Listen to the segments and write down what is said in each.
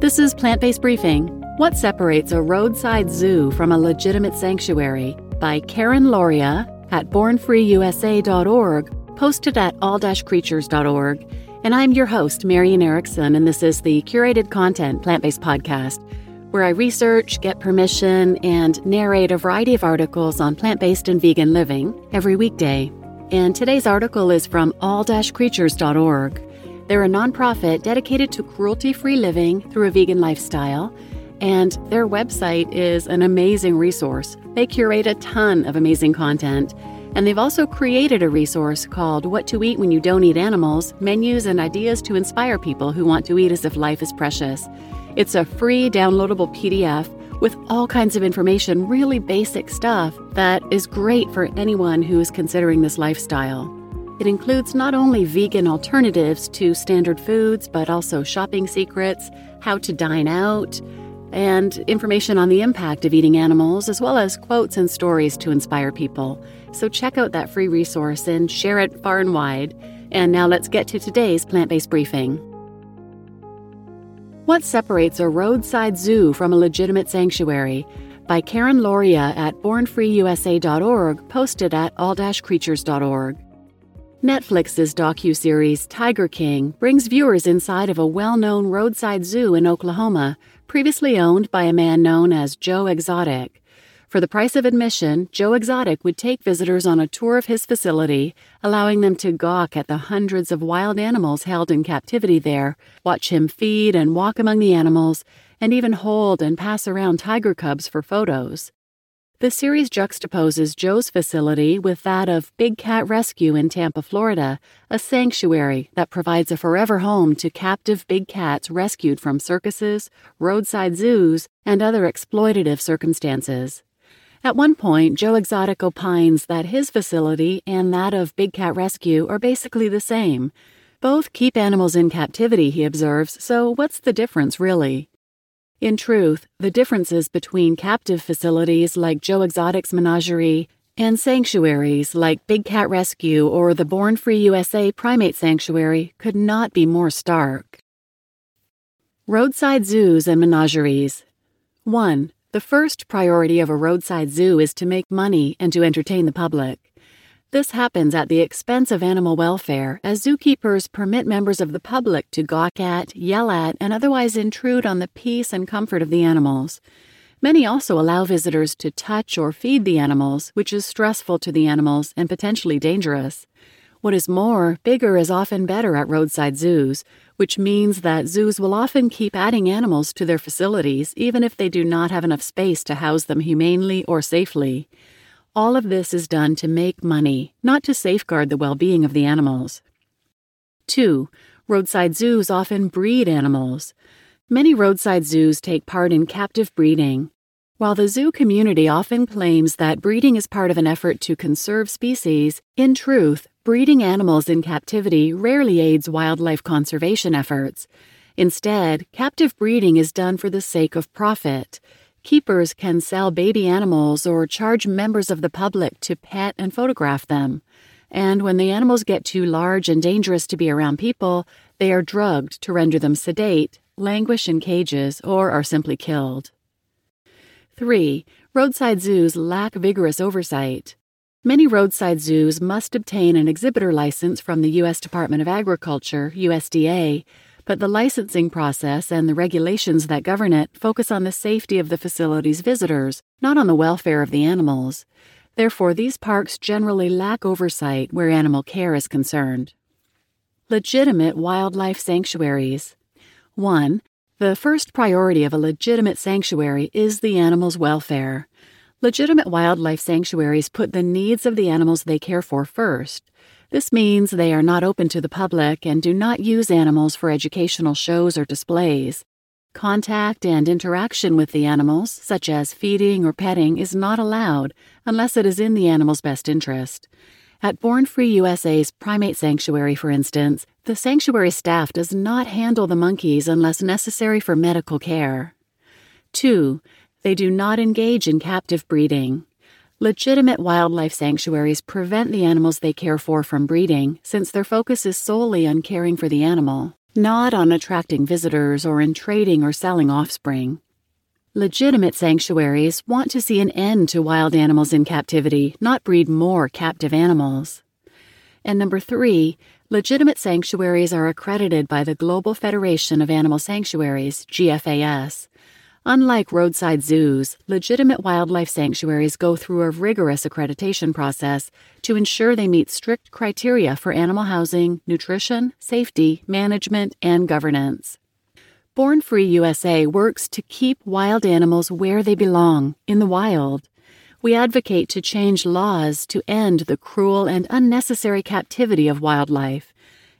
This is Plant Based Briefing What Separates a Roadside Zoo from a Legitimate Sanctuary by Karen Lauria at bornfreeusa.org, posted at all-creatures.org. And I'm your host, Marian Erickson, and this is the curated content plant based podcast where I research, get permission, and narrate a variety of articles on plant based and vegan living every weekday. And today's article is from all-creatures.org. They're a nonprofit dedicated to cruelty free living through a vegan lifestyle, and their website is an amazing resource. They curate a ton of amazing content, and they've also created a resource called What to Eat When You Don't Eat Animals Menus and Ideas to Inspire People Who Want to Eat as If Life is Precious. It's a free downloadable PDF with all kinds of information, really basic stuff that is great for anyone who is considering this lifestyle. It includes not only vegan alternatives to standard foods, but also shopping secrets, how to dine out, and information on the impact of eating animals, as well as quotes and stories to inspire people. So check out that free resource and share it far and wide. And now let's get to today's plant based briefing. What separates a roadside zoo from a legitimate sanctuary? By Karen Lauria at bornfreeusa.org, posted at all-creatures.org. Netflix's docu-series Tiger King brings viewers inside of a well-known roadside zoo in Oklahoma, previously owned by a man known as Joe Exotic. For the price of admission, Joe Exotic would take visitors on a tour of his facility, allowing them to gawk at the hundreds of wild animals held in captivity there, watch him feed and walk among the animals, and even hold and pass around tiger cubs for photos. The series juxtaposes Joe's facility with that of Big Cat Rescue in Tampa, Florida, a sanctuary that provides a forever home to captive big cats rescued from circuses, roadside zoos, and other exploitative circumstances. At one point, Joe Exotic opines that his facility and that of Big Cat Rescue are basically the same. Both keep animals in captivity, he observes, so what's the difference really? In truth, the differences between captive facilities like Joe Exotic's Menagerie and sanctuaries like Big Cat Rescue or the Born Free USA Primate Sanctuary could not be more stark. Roadside Zoos and Menageries 1. The first priority of a roadside zoo is to make money and to entertain the public. This happens at the expense of animal welfare, as zookeepers permit members of the public to gawk at, yell at, and otherwise intrude on the peace and comfort of the animals. Many also allow visitors to touch or feed the animals, which is stressful to the animals and potentially dangerous. What is more, bigger is often better at roadside zoos, which means that zoos will often keep adding animals to their facilities even if they do not have enough space to house them humanely or safely. All of this is done to make money, not to safeguard the well being of the animals. 2. Roadside zoos often breed animals. Many roadside zoos take part in captive breeding. While the zoo community often claims that breeding is part of an effort to conserve species, in truth, breeding animals in captivity rarely aids wildlife conservation efforts. Instead, captive breeding is done for the sake of profit. Keepers can sell baby animals or charge members of the public to pet and photograph them. And when the animals get too large and dangerous to be around people, they are drugged to render them sedate, languish in cages, or are simply killed. 3. Roadside zoos lack vigorous oversight. Many roadside zoos must obtain an exhibitor license from the U.S. Department of Agriculture, USDA, but the licensing process and the regulations that govern it focus on the safety of the facility's visitors, not on the welfare of the animals. Therefore, these parks generally lack oversight where animal care is concerned. Legitimate wildlife sanctuaries. 1. The first priority of a legitimate sanctuary is the animal's welfare. Legitimate wildlife sanctuaries put the needs of the animals they care for first. This means they are not open to the public and do not use animals for educational shows or displays. Contact and interaction with the animals, such as feeding or petting, is not allowed unless it is in the animal's best interest. At Born Free USA's primate sanctuary, for instance, the sanctuary staff does not handle the monkeys unless necessary for medical care. 2. They do not engage in captive breeding. Legitimate wildlife sanctuaries prevent the animals they care for from breeding, since their focus is solely on caring for the animal. not on attracting visitors or in trading or selling offspring. Legitimate sanctuaries want to see an end to wild animals in captivity, not breed more captive animals. And number three, legitimate sanctuaries are accredited by the Global Federation of Animal Sanctuaries, GFAS. Unlike roadside zoos, legitimate wildlife sanctuaries go through a rigorous accreditation process to ensure they meet strict criteria for animal housing, nutrition, safety, management, and governance. Born Free USA works to keep wild animals where they belong, in the wild. We advocate to change laws to end the cruel and unnecessary captivity of wildlife.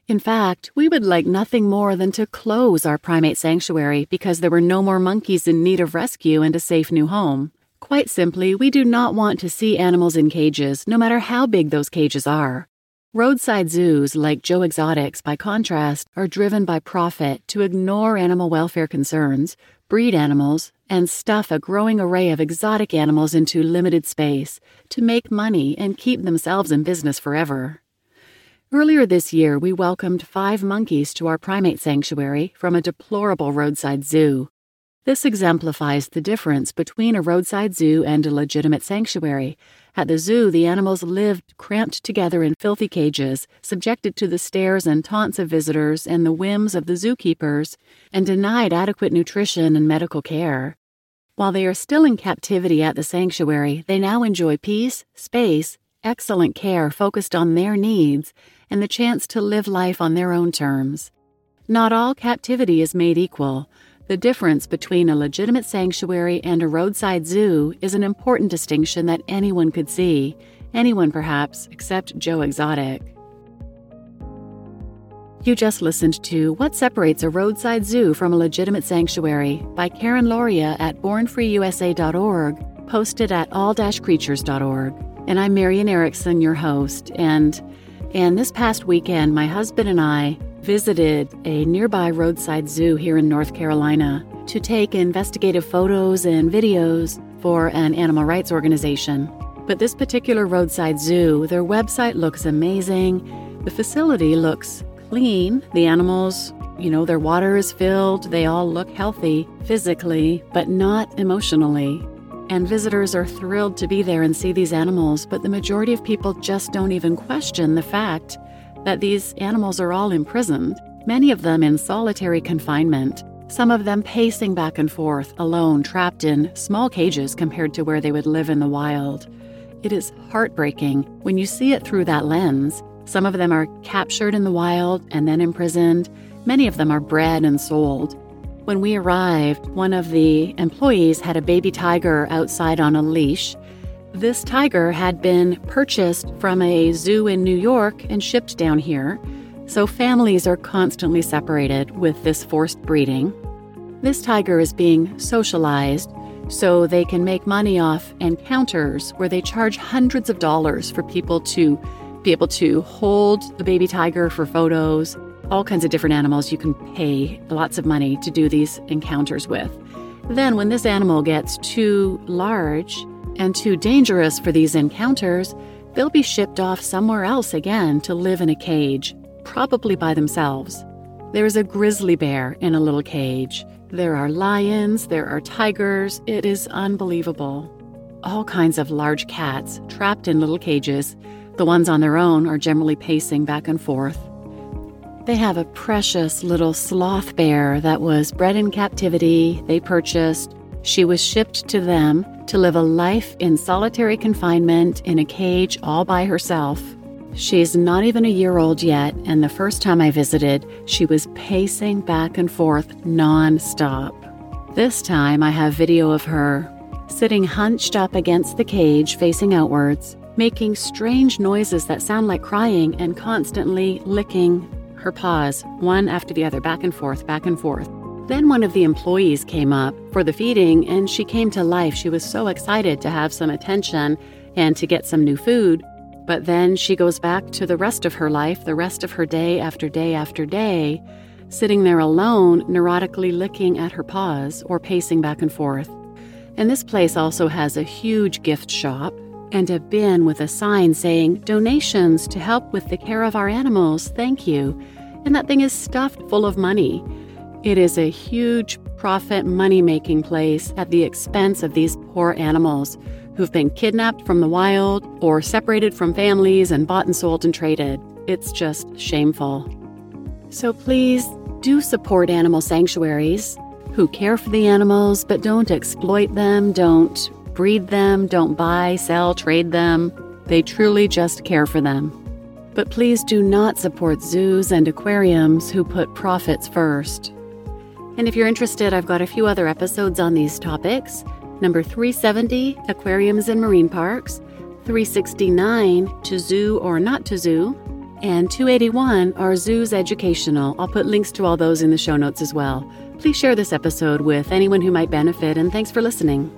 In fact, we would like nothing more than to close our primate sanctuary because there were no more monkeys in need of rescue and a safe new home. Quite simply, we do not want to see animals in cages, no matter how big those cages are. Roadside zoos, like Joe Exotics, by contrast, are driven by profit to ignore animal welfare concerns, breed animals, and stuff a growing array of exotic animals into limited space to make money and keep themselves in business forever. Earlier this year, we welcomed five monkeys to our primate sanctuary from a deplorable roadside zoo. This exemplifies the difference between a roadside zoo and a legitimate sanctuary. At the zoo, the animals lived cramped together in filthy cages, subjected to the stares and taunts of visitors and the whims of the zookeepers, and denied adequate nutrition and medical care. While they are still in captivity at the sanctuary, they now enjoy peace, space, excellent care focused on their needs, and the chance to live life on their own terms. Not all captivity is made equal. The difference between a legitimate sanctuary and a roadside zoo is an important distinction that anyone could see, anyone perhaps, except Joe Exotic. You just listened to What Separates a Roadside Zoo from a Legitimate Sanctuary by Karen Lauria at bornfreeusa.org, posted at all-creatures.org. And I'm Marian Erickson, your host, and and this past weekend my husband and I visited a nearby roadside zoo here in North Carolina to take investigative photos and videos for an animal rights organization. But this particular roadside zoo, their website looks amazing. The facility looks clean. The animals, you know, their water is filled. They all look healthy physically, but not emotionally. And visitors are thrilled to be there and see these animals, but the majority of people just don't even question the fact that these animals are all imprisoned, many of them in solitary confinement, some of them pacing back and forth, alone, trapped in small cages compared to where they would live in the wild. It is heartbreaking when you see it through that lens. Some of them are captured in the wild and then imprisoned. Many of them are bred and sold. When we arrived, one of the employees had a baby tiger outside on a leash this tiger had been purchased from a zoo in New York and shipped down here, so families are constantly separated with this forced breeding. This tiger is being socialized so they can make money off encounters where they charge hundreds of dollars for people to be able to hold the baby tiger for photos, all kinds of different animals you can pay lots of money to do these encounters with. Then, when this animal gets too large, and too dangerous for these encounters, they'll be shipped off somewhere else again to live in a cage, probably by themselves. There's a grizzly bear in a little cage. There are lions, there are tigers. It is unbelievable. All kinds of large cats trapped in little cages. The ones on their own are generally pacing back and forth. They have a precious little sloth bear that was bred in captivity, they purchased. She was shipped to them to live a life in solitary confinement in a cage all by herself. She's not even a year old yet, and the first time I visited, she was pacing back and forth nonstop. This time, I have video of her sitting hunched up against the cage facing outwards, making strange noises that sound like crying and constantly licking her paws, one after the other, back and forth, back and forth. Then one of the employees came up for the feeding and she came to life. She was so excited to have some attention and to get some new food. But then she goes back to the rest of her life, the rest of her day after day after day, sitting there alone, neurotically licking at her paws or pacing back and forth. And this place also has a huge gift shop and a bin with a sign saying, Donations to help with the care of our animals, thank you. and that thing is stuffed full of money. It is a huge profit money making place at the expense of these poor animals who've been kidnapped from the wild or separated from families and bought and sold and traded. It's just shameful. So please do support animal sanctuaries who care for the animals but don't exploit them, don't breed them, don't buy, sell, trade them. They truly just care for them. But please do not support zoos and aquariums who put profits first. And if you're interested, I've got a few other episodes on these topics number 370, aquariums and marine parks, 369, to zoo or not to zoo, and 281 are zoos educational. I'll put links to all those in the show notes as well. Please share this episode with anyone who might benefit, and thanks for listening.